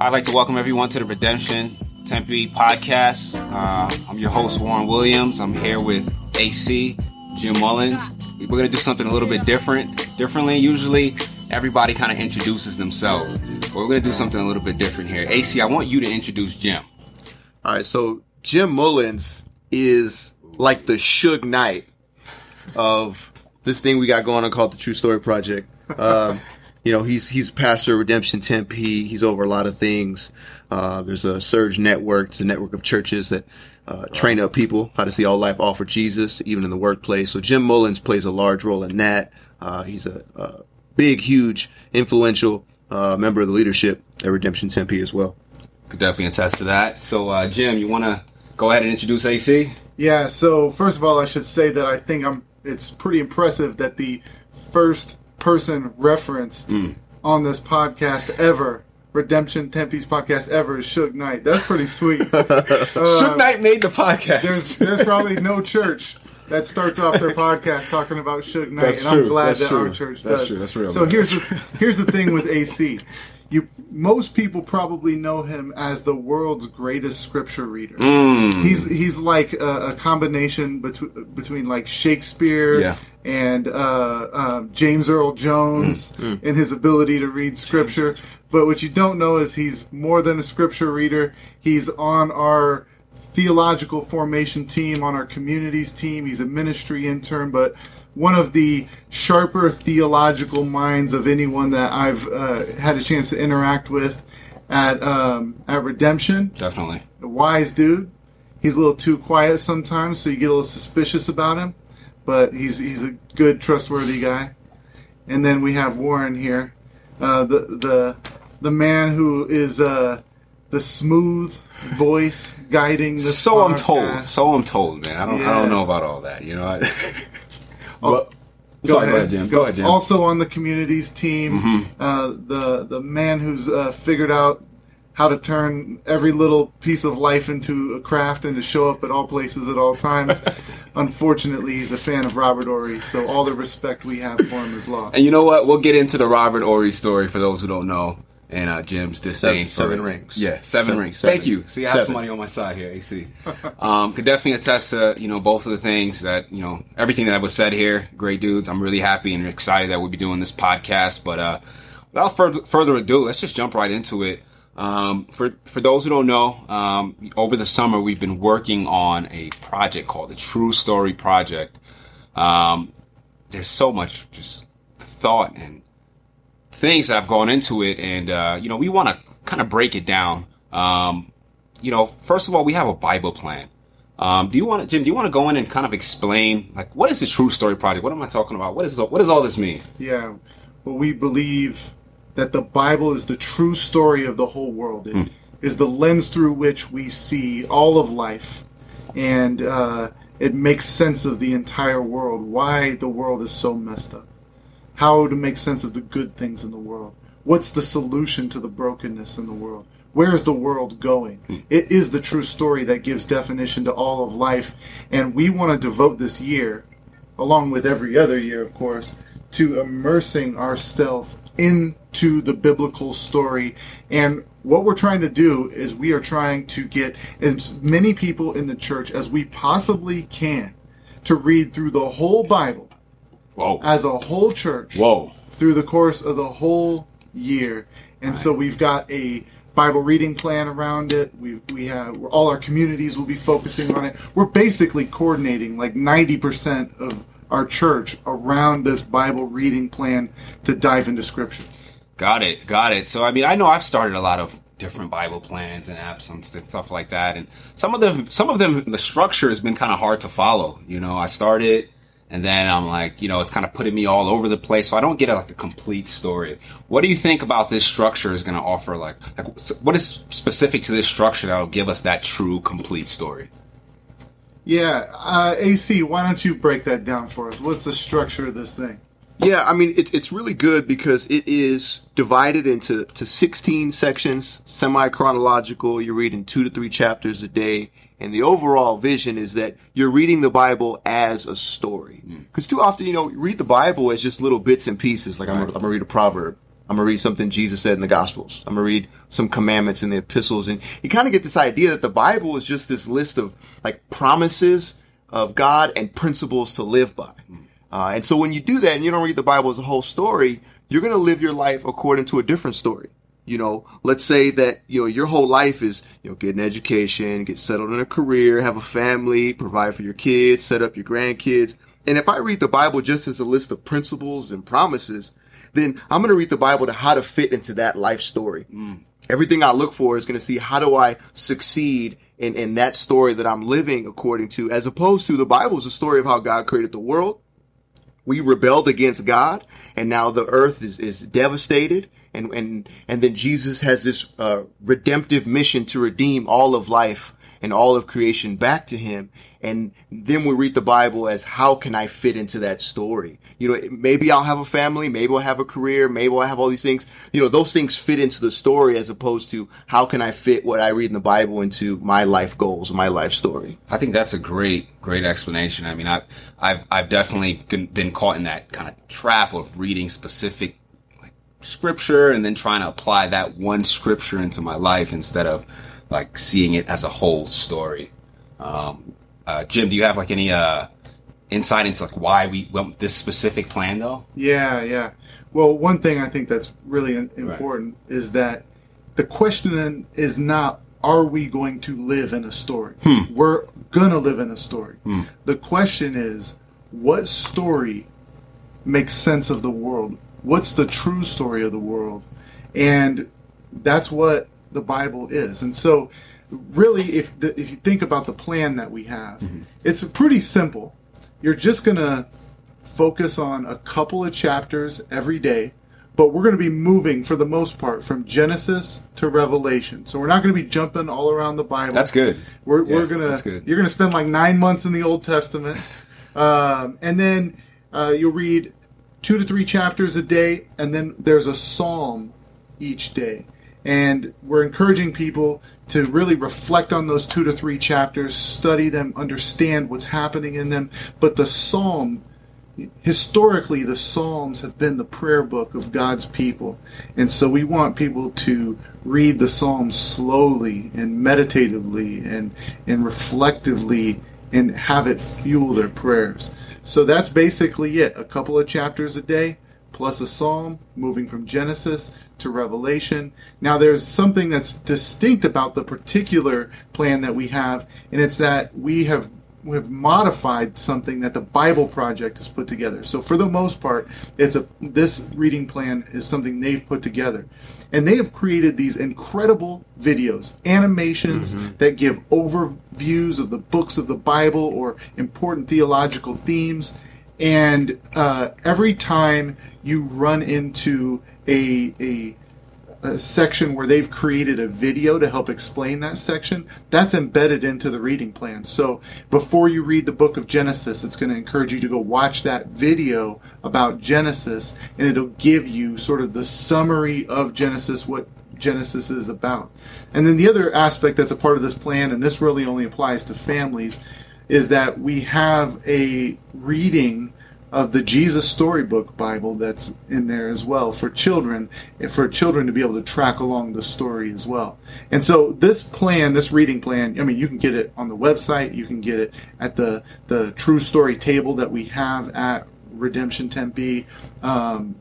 I'd like to welcome everyone to the Redemption Tempe podcast. Uh, I'm your host, Warren Williams. I'm here with AC, Jim Mullins. We're going to do something a little bit different, differently. Usually, everybody kind of introduces themselves. But we're going to do something a little bit different here. AC, I want you to introduce Jim. All right, so Jim Mullins is like the Suge Knight of this thing we got going on called the True Story Project. Um, you know, he's he's pastor of Redemption Tempe. He's over a lot of things. Uh, there's a Surge Network. It's a network of churches that uh, train up people how to see all life offer Jesus, even in the workplace. So Jim Mullins plays a large role in that. Uh, he's a, a, big, huge, influential uh, member of the leadership at Redemption Tempe as well. Could definitely attest to that. So, uh, Jim, you want to go ahead and introduce AC? Yeah. So first of all, I should say that I think I'm. It's pretty impressive that the first person referenced mm. on this podcast ever Redemption Tempe's podcast ever is Suge Knight. That's pretty sweet. uh, Suge Knight made the podcast. There's, there's probably no church that starts off their podcast talking about Suge Knight, That's and true. I'm glad That's that true. our church That's does. true. That's real. So here's the, here's the thing with AC. You most people probably know him as the world's greatest scripture reader. Mm. He's he's like a, a combination between between like Shakespeare Yeah. and uh, um, James Earl Jones Mm. in his ability to read scripture. But what you don't know is he's more than a scripture reader. He's on our theological formation team, on our communities team. He's a ministry intern, but one of the sharper theological minds of anyone that I've uh, had a chance to interact with at um, at Redemption. Definitely. A wise dude. He's a little too quiet sometimes, so you get a little suspicious about him. But he's he's a good, trustworthy guy. And then we have Warren here, uh, the the the man who is uh, the smooth voice guiding the. So I'm told. So I'm told, man. I don't. I don't know about all that. You know. I, Oh, Go sorry, ahead, Jim. Go ahead, Jim. Also on the communities team, Mm-hmm. uh, the the man who's uh, figured out how to turn every little piece of life into a craft and to show up at all places at all times. Unfortunately, he's a fan of Robert Horry, so all the respect we have for him is lost. And you know what? We'll get into the Robert Horry story for those who don't know. And uh, Jim's disdain Seven- for seven rings. Yeah, seven, Seven- rings. seven. Thank you. See, I have somebody on my side here. AC. Um, could definitely attest to you know both of the things that you know everything that was said here. Great dudes. I'm really happy and excited that we'll be doing this podcast. But uh, without further, further ado, let's just jump right into it. Um, for for those who don't know, um, over the summer we've been working on a project called the True Story Project. Um, there's so much just thought and things that have gone into it, and uh, you know, we want to kind of break it down. Um, you know, first of all, we have a Bible plan. Um, do you want to, Jim? Do you want to go in and kind of explain, like, what is the True Story Project? What am I talking about? What is what does all this mean? Yeah, well, we believe that the Bible is the true story of the whole world. It is the lens through which we see all of life, and uh, it makes sense of the entire world. Why the world is so messed up. How to make sense of the good things in the world. What's the solution to the brokenness in the world? Where is the world going? Hmm. It is the true story that gives definition to all of life, and we want to devote this year along with every other year, of course, to immersing ourselves into the biblical story. And what we're trying to do is we are trying to get as many people in the church as we possibly can to read through the whole Bible Whoa, as a whole church whoa, through the course of the whole year. And so we've got a Bible reading plan around it. We we have all our communities will be focusing on it. We're basically coordinating like 90% of our church around this Bible reading plan to dive into scripture. got it, got it. So, I mean, I know I've started a lot of different Bible plans and apps and stuff like that, and some of them, some of them, the structure has been kind of hard to follow. You know, I started. And then I'm like, you know, it's kind of putting me all over the place, so I don't get a, like a complete story. What do you think about this structure is going to offer? Like, like, what is specific to this structure that will give us that true, complete story? Yeah, uh, AC, why don't you break that down for us? What's the structure of this thing? Yeah, I mean, it, it's really good because it is divided into to 16 sections, semi chronological. You're reading two to three chapters a day. And the overall vision is that you're reading the Bible as a story. Because too often, you know, you read the Bible as just little bits and pieces. Like, I'm, going to read a proverb. I'm gonna read something Jesus said in the Gospels. I'm gonna read some commandments in the epistles, and you kind of get this idea that the Bible is just this list of like promises of God and principles to live by. Uh, and so when you do that and you don't read the Bible as a whole story, you're gonna live your life according to a different story. You know, let's say that, you know, your whole life is, you know, get an education, get settled in a career, have a family, provide for your kids, set up your grandkids. And if I read the Bible just as a list of principles and promises, then I'm going to read the Bible to how to fit into that life story. Mm. Everything I look for is going to see how do I succeed in, in that story that I'm living according to, as opposed to the Bible is a story of how God created the world. We rebelled against God and now the earth is, is devastated. And, and, and then Jesus has this, uh, redemptive mission to redeem all of life and all of creation back to him. And then we read the Bible as how can I fit into that story? You know, maybe I'll have a family, maybe I'll have a career, maybe I'll have all these things. You know, those things fit into the story as opposed to how can I fit what I read in the Bible into my life goals, my life story. I think that's a great, great explanation. I mean, I've, I've, I've definitely been- caught in that kind of trap of reading specific scripture and then trying to apply that one scripture into my life instead of like seeing it as a whole story. Um, uh, Jim, do you have like any, uh, insight into like why we went this specific plan though? Yeah, yeah. Well, one thing I think that's really important is that the question is not are we going to live in a story? We're going to live in a story. The question is what story makes sense of the world? What's the true story of the world? And that's what the Bible is. And so really if the, if you think about the plan that we have, it's pretty simple. You're just going to focus on a couple of chapters every day, but we're going to be moving for the most part from Genesis to Revelation. So we're not going to be jumping all around the Bible. That's good. We're, Yeah, we're gonna you're gonna spend like nine months in the Old Testament, um, and then uh, you'll read two to three chapters a day, and then there's a psalm each day. And we're encouraging people to really reflect on those two to three chapters, study them, understand what's happening in them. But the psalm historically the psalms have been the prayer book of god's people and so we want people to read the psalms slowly and meditatively and and reflectively and have it fuel their prayers. So that's basically it. A couple of chapters a day plus a psalm moving from genesis to revelation. Now there's something that's distinct about the particular plan that we have and it's that we have have modified something that the Bible Project has put together. So for the most part, it's a this reading plan is something they've put together. And they have created these incredible videos, animations that give overviews of the books of the Bible or important theological themes. And uh, every time you run into a, a a section where they've created a video to help explain that section, that's embedded into the reading plan. So before you read the book of Genesis, it's going to encourage you to go watch that video about Genesis, and it'll give you sort of the summary of Genesis, what Genesis is about. And then the other aspect that's a part of this plan, and this really only applies to families, is that we have a reading of the Jesus Storybook Bible that's in there as well for children, for children to be able to track along the story as well. And so this plan, this reading plan, I mean, you can get it on the website, you can get it at the the True Story table that we have at Redemption Tempe. Um,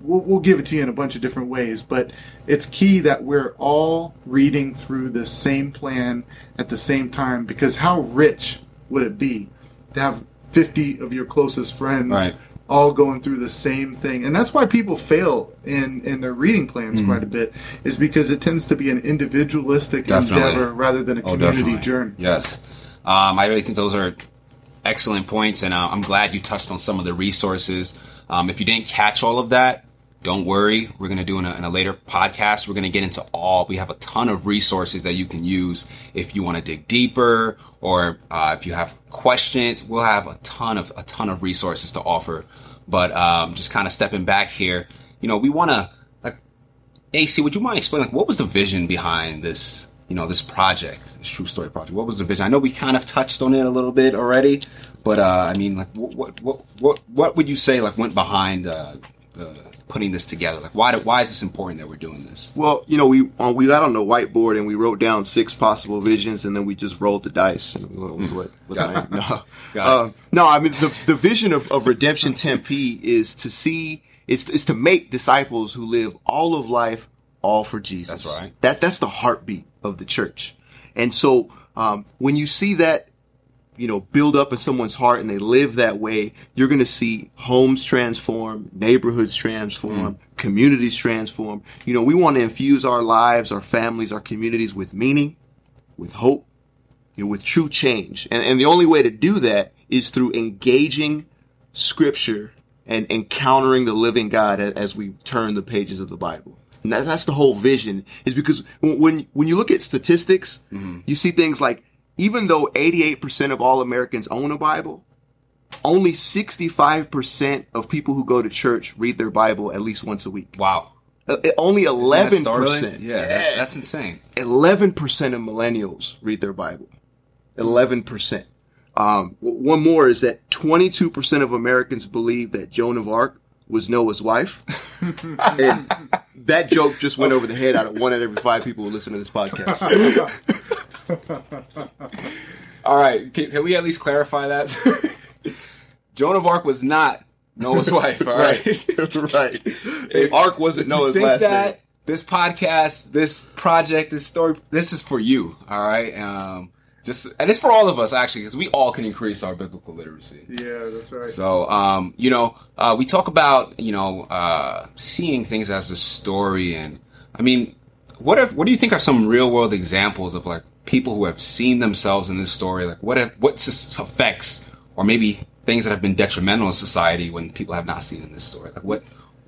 we'll, we'll give it to you in a bunch of different ways, but it's key that we're all reading through the same plan at the same time because how rich would it be to have 50 of your closest friends Right. all going through the same thing and that's why people fail in in their reading plans Mm-hmm. quite a bit is because it tends to be an individualistic Definitely. endeavor rather than a Oh, community definitely. journey Yes. Um, I really think those are excellent points, and uh, I'm glad you touched on some of the resources. Um, if you didn't catch all of that, don't worry. We're going to do in a, in a later podcast. We're going to get into all. We have a ton of resources that you can use if you want to dig deeper, or uh, if you have questions. We'll have a ton of a ton of resources to offer. But um, just kind of stepping back here, you know, we want to like AC, would you mind explaining like, what was the vision behind this, you know, this project, this true story project? What was the vision? I know we kind of touched on it a little bit already, but uh, I mean, like, what, what, what, what, would you say like went behind uh, the putting this together? Like, why do, why is this important that we're doing this? Well, you know, we uh, we got on the whiteboard and we wrote down six possible visions, and then we just rolled the dice. And what, what, I- no, Um, no. I mean, the the vision of, of Redemption Tempe is to see is is to make disciples who live all of life all for Jesus. That's right. That that's the heartbeat of the church. And so um, when you see that you know, build up in someone's heart and they live that way, you're going to see homes transform, neighborhoods transform, mm. communities transform. You know, we want to infuse our lives, our families, our communities with meaning, with hope, you know, with true change. And, and the only way to do that is through engaging scripture and encountering the living God as we turn the pages of the Bible. And that, that's the whole vision is because when, when, when you look at statistics, mm-hmm. you see things like even though 88% of all Americans own a Bible, only 65% of people who go to church read their Bible at least once a week. Wow. Uh, only 11%. startling? Yeah, That's, that's insane. 11% of millennials read their Bible. 11%. Um, one more is that 22% of Americans believe that Joan of Arc was Noah's wife. and that joke just went over the head out of one out of every five people who listen to this podcast. All right, can, can we at least clarify that? Joan of Arc was not Noah's wife. All right. right. If Ark wasn't Noah's last that name. this podcast, this project, this story, this is for you. All right. Um, just and it's for all of us actually, because we all can increase our biblical literacy. Yeah, that's right. So, um, you know, uh, we talk about you know uh, seeing things as a story, and I mean, what if what do you think are some real world examples of like people who have seen themselves in this story? Like, what if what effects or maybe things that have been detrimental in society when people have not seen in this story? Like, what?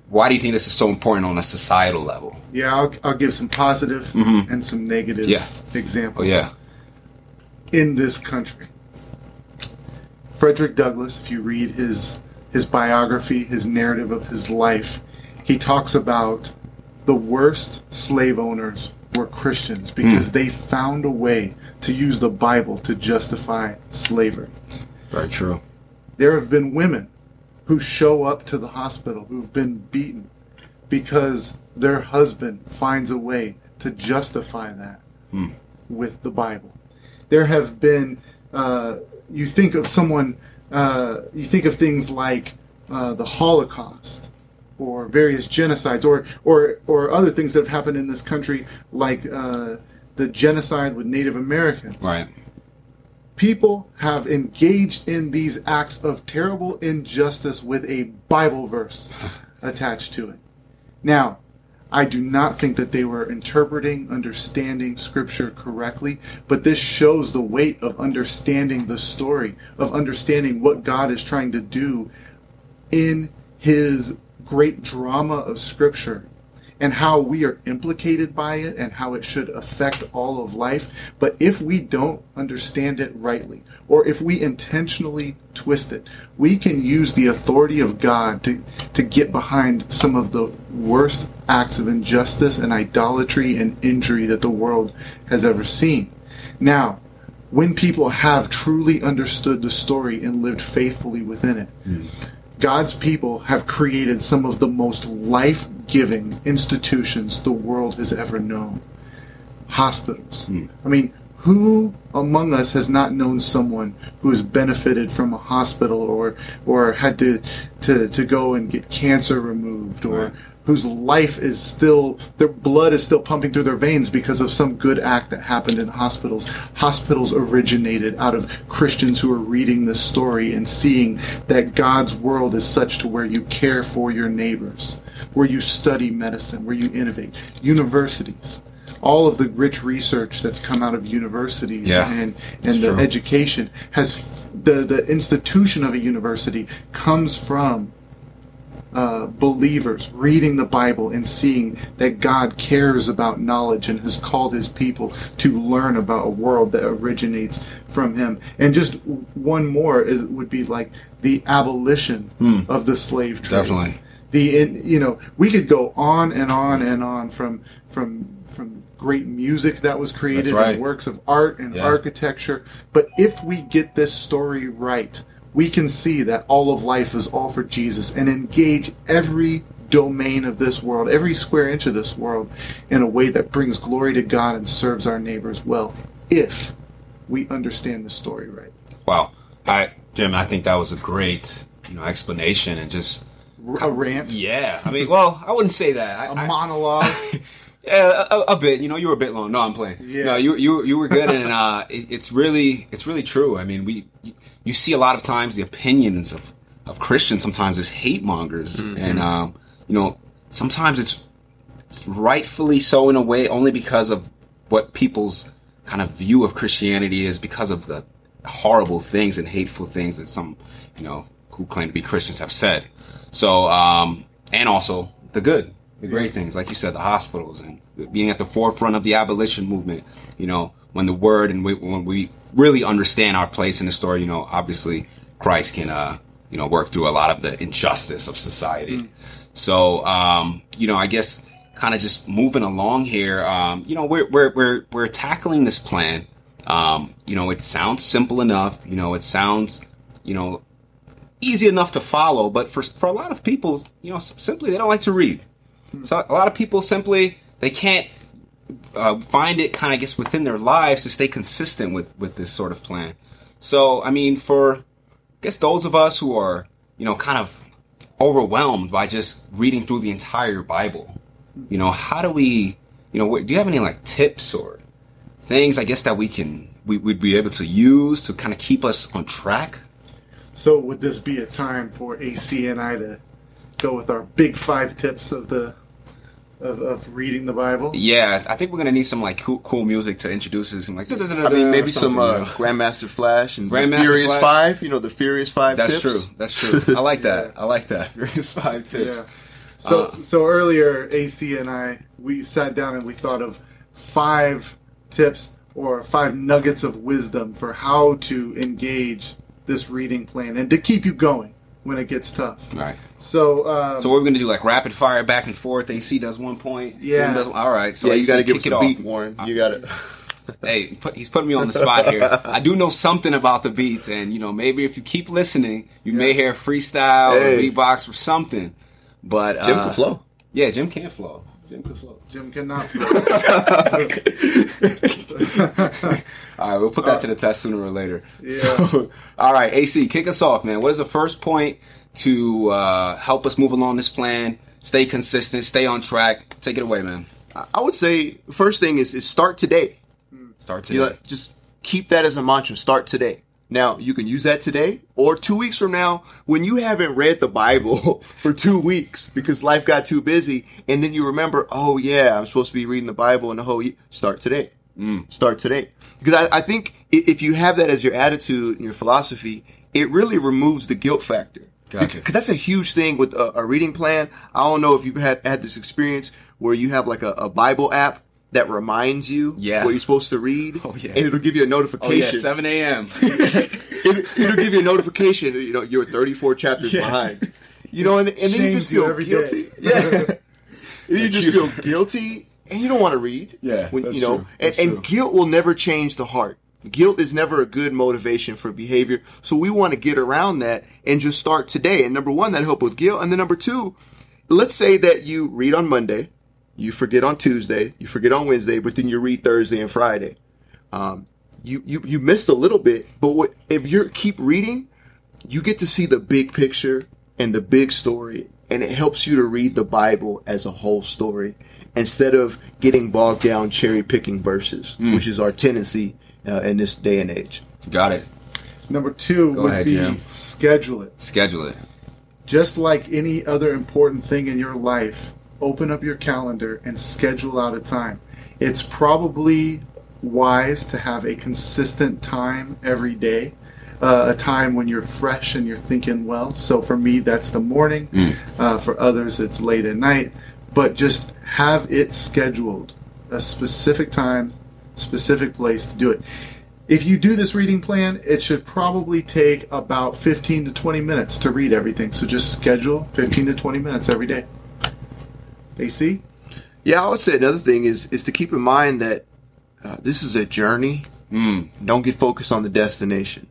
Why do you think this is so important on a societal level? Yeah, I'll, I'll give some positive and some negative Mm-hmm. Yeah. examples. Oh yeah, in this country. Frederick Douglass, if you read his his biography, his narrative of his life, he talks about the worst slave owners were Christians because hmm. they found a way to use the Bible to justify slavery. very true. There have been women who show up to the hospital who've been beaten because their husband finds a way to justify that hmm. with the Bible. There have been, uh, you think of someone, uh, you think of things like uh, the Holocaust or various genocides or, or, or other things that have happened in this country, like uh, the genocide with Native Americans Right. people have engaged in these acts of terrible injustice with a Bible verse attached to it. Now, I do not think that they were interpreting, understanding Scripture correctly, but this shows the weight of understanding the story, of understanding what God is trying to do in His great drama of Scripture and how we are implicated by it and how it should affect all of life. But if we don't understand it rightly, or if we intentionally twist it, we can use the authority of God to, to get behind some of the worst acts of injustice and idolatry and injury that the world has ever seen. Now, when people have truly understood the story and lived faithfully within it, hmm. God's people have created some of the most life giving institutions the world has ever known. Hospitals. Hmm. I mean, who among us has not known someone who has benefited from a hospital or or had to to, to go and get cancer removed or Right. Whose life is still their blood is still pumping through their veins because of some good act that happened in hospitals. Hospitals originated out of christians who are reading this story and seeing that god's world is such to where you care for your neighbors where you study medicine where you innovate. Universities. All of the rich research that's come out of universities Yeah, and and the true. education has the the institution of a university comes from uh, believers reading the Bible and seeing that God cares about knowledge and has called His people to learn about a world that originates from Him. And just one more is would be like the abolition of the slave trade. Definitely. The you know we could go on and on and on from from from great music that was created right. and works of art and Yeah. architecture. But if we get this story right, we can see that all of life is all for Jesus and engage every domain of this world, every square inch of this world, in a way that brings glory to God and serves our neighbors well, if we understand the story right. Wow, I Jim, I think that was a great you know explanation and just A rant, yeah. I mean, well, I wouldn't say that. I, a I- monologue. Yeah, a, a bit. You know, you were a bit long. No, I'm playing. Yeah. No, you you you were good, and uh, it, it's really it's really true. I mean, we you, see a lot of times the opinions of of Christians sometimes is hate mongers, and um, you know sometimes it's, it's rightfully so in a way only because of what people's kind of view of Christianity is because of the horrible things and hateful things that some you know who claim to be Christians have said. So um, and also the good the great things, like you said, the hospitals and being at the forefront of the abolition movement. You know, when the word and we, when we really understand our place in the story, you know, obviously Christ can, uh, you know, work through a lot of the injustice of society. So, um, you know, I guess kind of just moving along here, um, you know, we're, we're, we're, we're tackling this plan. Um, you know, it sounds simple enough. You know, it sounds, you know, easy enough to follow, but for, for a lot of people, you know, simply they don't like to read. So a lot of people simply they can't uh, find it kind of guess within their lives to stay consistent with with this sort of plan. So I mean, for I guess those of us who are you know kind of overwhelmed by just reading through the entire Bible, you know, how do we you know do you have any like tips or things I guess that we can we would be able to use to kind of keep us on track? so, would this be a time for AC and I to go with our big five tips of the of, of reading the Bible? Yeah, I think we're gonna need some like cool, cool music to introduce this. And like, I mean, maybe some uh, Grandmaster Flash and Grandmaster Furious Flash. Five. You know, the Furious Five. That's tips. true. That's true. I like that. I like that. Furious five tips. Yeah. So Uh, so earlier, AC and I we sat down and we thought of five tips or five nuggets of wisdom for how to engage this reading plan and to keep you going when it gets tough. All right. So um, So we're gonna do like rapid fire back and forth. AC does one point. Yeah. Does- all right. So Yeah, you got to give kick us it a beat, Warren. You got to. Hey, put, he's putting me on the spot here. I do know something about the beats, and you know maybe if you keep listening, you may hear freestyle or Hey. beatbox or something. But uh, Jim can flow. Yeah, Jim can flow. Jim can flow. Jim cannot. All right, we'll put that to the test sooner or later. Yeah. So, all right, AC, kick us off, man. What is the first point to uh, help us move along this plan? Stay consistent, stay on track. Take it away, man. I would say first thing is, is start today. Start today. You know, just keep that as a mantra. Start today. Now you can use that today or two weeks from now when you haven't read the Bible for two weeks because life got too busy, and then you remember, oh yeah, I'm supposed to be reading the Bible in the whole year. Start today. Mm. Start today because I, I think if you have that as your attitude and your philosophy, it really removes the guilt factor. Gotcha. Because that's a huge thing with a, a reading plan. I don't know if you've had had this experience where you have like a, a Bible app that reminds you Yeah. what you're supposed to read. Oh, yeah. And it'll give you a notification. oh yeah, notification. seven a.m. it, it'll give you a notification. You know, you're 34 chapters Yeah. behind. You know, and, and then you just feel every day. guilty. Yeah. You just feel guilty, and you don't want to read. Yeah, when, you know, and, and guilt will never change the heart. Guilt is never a good motivation for behavior. So we want to get around that and just start today. And number one, that help with guilt. And then number two, let's say that you read on Monday, you forget on Tuesday, you forget on Wednesday, but then you read Thursday and Friday. Um, you, you you missed a little bit, but what, if you keep reading, you get to see the big picture and the big story, and it helps you to read the Bible as a whole story instead of getting bogged down cherry picking verses, Hmm. which is our tendency uh, in this day and age. Got it. Number two Go would ahead, be Jim. schedule it. Schedule it. Just like any other important thing in your life, open up your calendar and schedule out a time. It's probably wise to have a consistent time every day, uh, a time when you're fresh and you're thinking well. So for me, that's the morning. Uh, for others, it's late at night. But just have it scheduled, a specific time, specific place to do it. If you do this reading plan, it should probably take about 15 to 20 minutes to read everything. So just schedule 15 to 20 minutes every day. AC? Yeah, I would say another thing is is to keep in mind that uh, this is a journey. Mm. Don't get focused on the destination.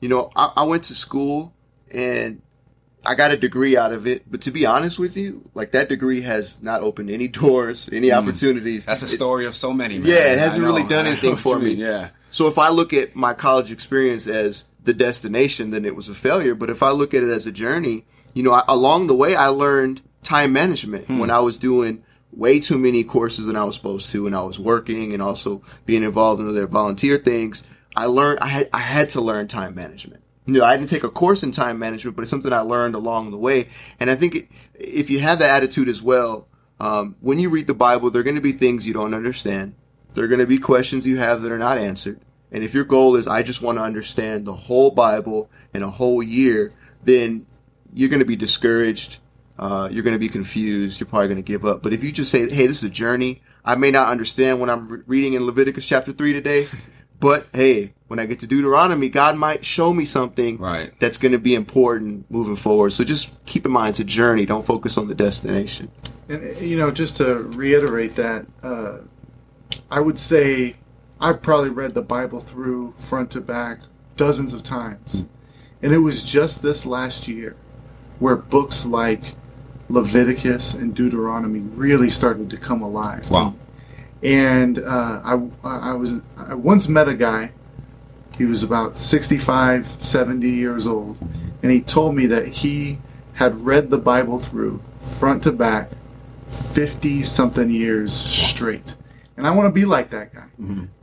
You know, I, I went to school and I got a degree out of it, but to be honest with you, like that degree has not opened any doors, any opportunities. Mm. That's a It- story of so many. Man. Yeah, it hasn't I really done anything for me. mean, Yeah. So if I look at my college experience as the destination, then it was a failure. But if I look at it as a journey, you know, I, along the way, I learned time management Hmm. when I was doing way too many courses than I was supposed to, and I was working and also being involved in other volunteer things. I learned I had I had to learn time management. You know, I didn't take a course in time management, but it's something I learned along the way. And I think if you have that attitude as well, um, when you read the Bible, there are going to be things you don't understand. There are going to be questions you have that are not answered. And if your goal is, I just want to understand the whole Bible in a whole year, then you're going to be discouraged. Uh, you're going to be confused. You're probably going to give up. But if you just say, hey, this is a journey, I may not understand what I'm re- reading in Leviticus chapter 3 today, but hey, when I get to Deuteronomy, God might show me something Right. that's going to be important moving forward. So just keep in mind it's a journey. Don't focus on the destination. And you know, just to reiterate that, uh, I would say I've probably read the Bible through front to back dozens of times, and it was just this last year where books like Leviticus and Deuteronomy really started to come alive. Wow. And uh, I, I was I once met a guy. He was about 65, 70 years old, and he told me that he had read the Bible through front to back 50 something years straight. And I want to be like that guy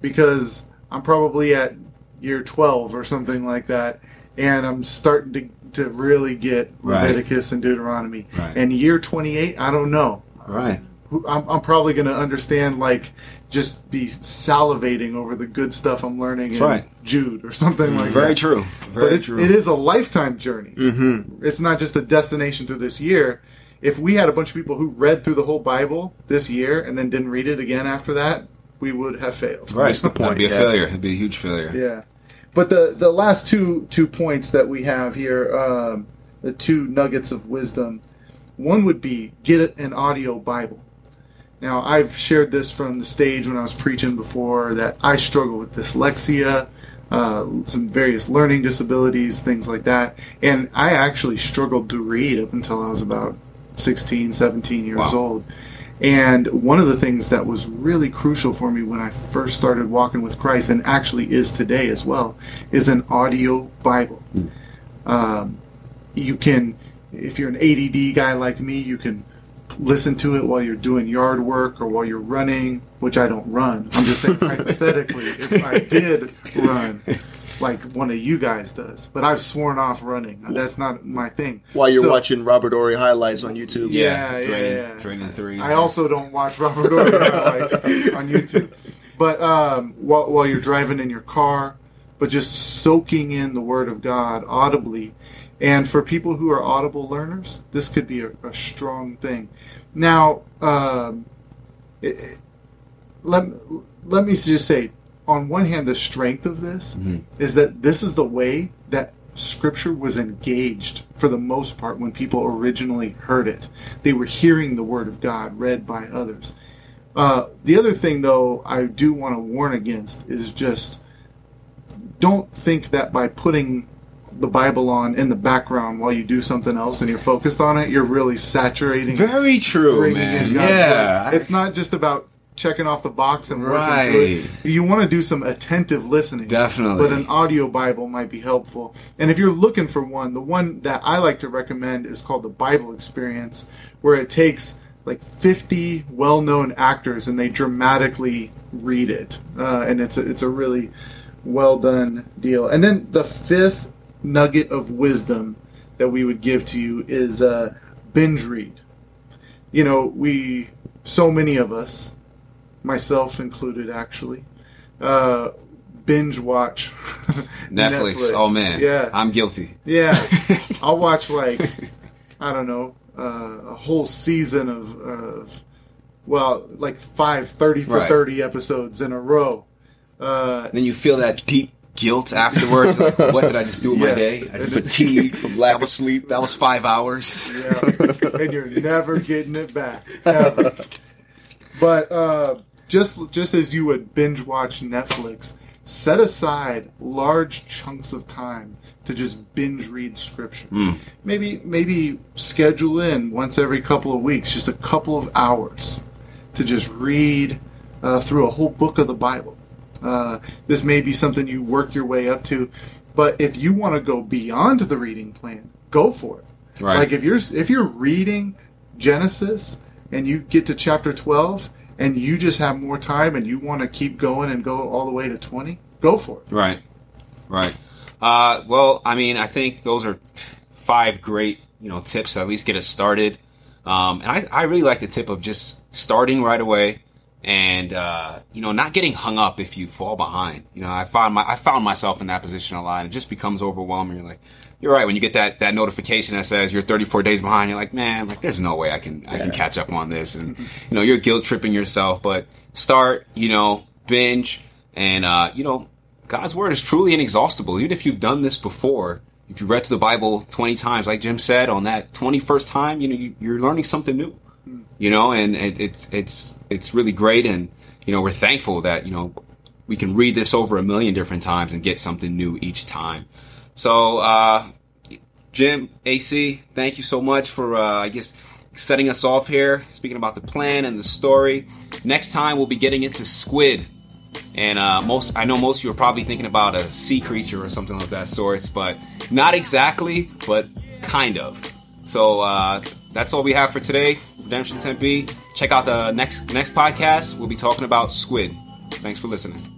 because I'm probably at year 12 or something like that, and I'm starting to, to really get Right. Leviticus and Deuteronomy. Right. And year 28, I don't know. Right. Who- I'm, I'm probably going to understand, like, just be salivating over the good stuff I'm learning in right. Jude or something like that. Very that. true. Very But it's, true. it is a lifetime journey. Mm-hmm. It's not just a destination through this year. If we had a bunch of people who read through the whole Bible this year and then didn't read it again after that, we would have failed. Right. What's the That'd point? be a Yeah. failure. It'd be a huge failure. Yeah, but the the last two two points that we have here, um, the two nuggets of wisdom, one would be get an audio Bible. Now I've shared this from the stage when I was preaching before that I struggle with dyslexia, uh, some various learning disabilities, things like that, and I actually struggled to read up until I was about 16, 17 years Wow. old. And one of the things that was really crucial for me when I first started walking with Christ, and actually is today as well, is an audio Bible. Um, you can, if you're an ADD guy like me, you can listen to it while you're doing yard work or while you're running, which I don't run. I'm just saying hypothetically, if I did run, like one of you guys does, but I've sworn off running. That's not my thing. While you're So- watching Robert Horry highlights on YouTube. Yeah, yeah, Draining, yeah. draining three. I also don't watch Robert Horry highlights on YouTube. But um, while, while you're driving in your car, but just soaking in the Word of God audibly. And for people who are audible learners, this could be a, a strong thing. Now, um, it, it- let, let me just say, on one hand, the strength of this is that this is the way that Scripture was engaged for the most part when people originally heard it. They were hearing the Word of God read by others. Uh, the other thing, though, I do want to warn against is just don't think that by putting the Bible on in the background while you do something else and you're focused on it, you're really saturating Very true, man. Yeah. It's not just about checking off the box and working Right. through it. You want to do some attentive listening. Definitely. But an audio Bible might be helpful. And if you're looking for one, the one that I like to recommend is called the Bible Experience, where it takes like 50 well-known actors and they dramatically read it. Uh, and it's a, it's a really well done deal. And then the fifth nugget of wisdom that we would give to you is uh, binge read. You know, we so many of us, myself included, actually, uh, binge watch Netflix. Oh man. Yeah, I'm guilty. yeah. I'll watch like I don't know uh, a whole season of, of well, like five 30 for Right. thirty episodes in a row. Uh, then you feel that deep guilt afterwards. like, what did I just do with my day? I just Fatigue from lack of sleep. that was five hours. Yeah, and you're never getting it back. Ever. But uh, just just as you would binge watch Netflix, set aside large chunks of time to just binge read scripture. Maybe maybe schedule in once every couple of weeks, just a couple of hours to just read uh, through a whole book of the Bible. Uh, this may be something you work your way up to, but if you want to go beyond the reading plan, go for it. Right. Like if you're if you're reading Genesis and you get to chapter 12 and you just have more time and you want to keep going and go all the way to 20, go for it. Right, right. Uh, well, I mean, I think those are five great, you know, tips to at least get us started. Um, and I, I really like the tip of just starting right away and, uh, you know, not getting hung up if you fall behind. You know, I found my, I found myself in that position a lot. It just becomes overwhelming. You're like, you're right. When you get that, that notification that says you're 34 days behind, you're like, man, like, there's no way I can, I can catch up on this. And, you know, you're guilt tripping yourself, but start, you know, binge and, uh, you know, God's word is truly inexhaustible. Even if you've done this before, if you read through the Bible 20 times, like Jim said, on that 21st time, you know, you, you're learning something new, you know, and it, it's, it's, it's really great. And, you know, we're thankful that, you know, we can read this over a million different times and get something new each time. So, uh, Jim, AC, thank you so much for, uh, I guess, setting us off here, speaking about the plan and the story. Next time, we'll be getting into squid. And uh, most, I know most of you are probably thinking about a sea creature or something of that sort, but not exactly, but kind of. So uh, that's all we have for today. Redemption Tempe. Check out the next next podcast. We'll be talking about squid. Thanks for listening.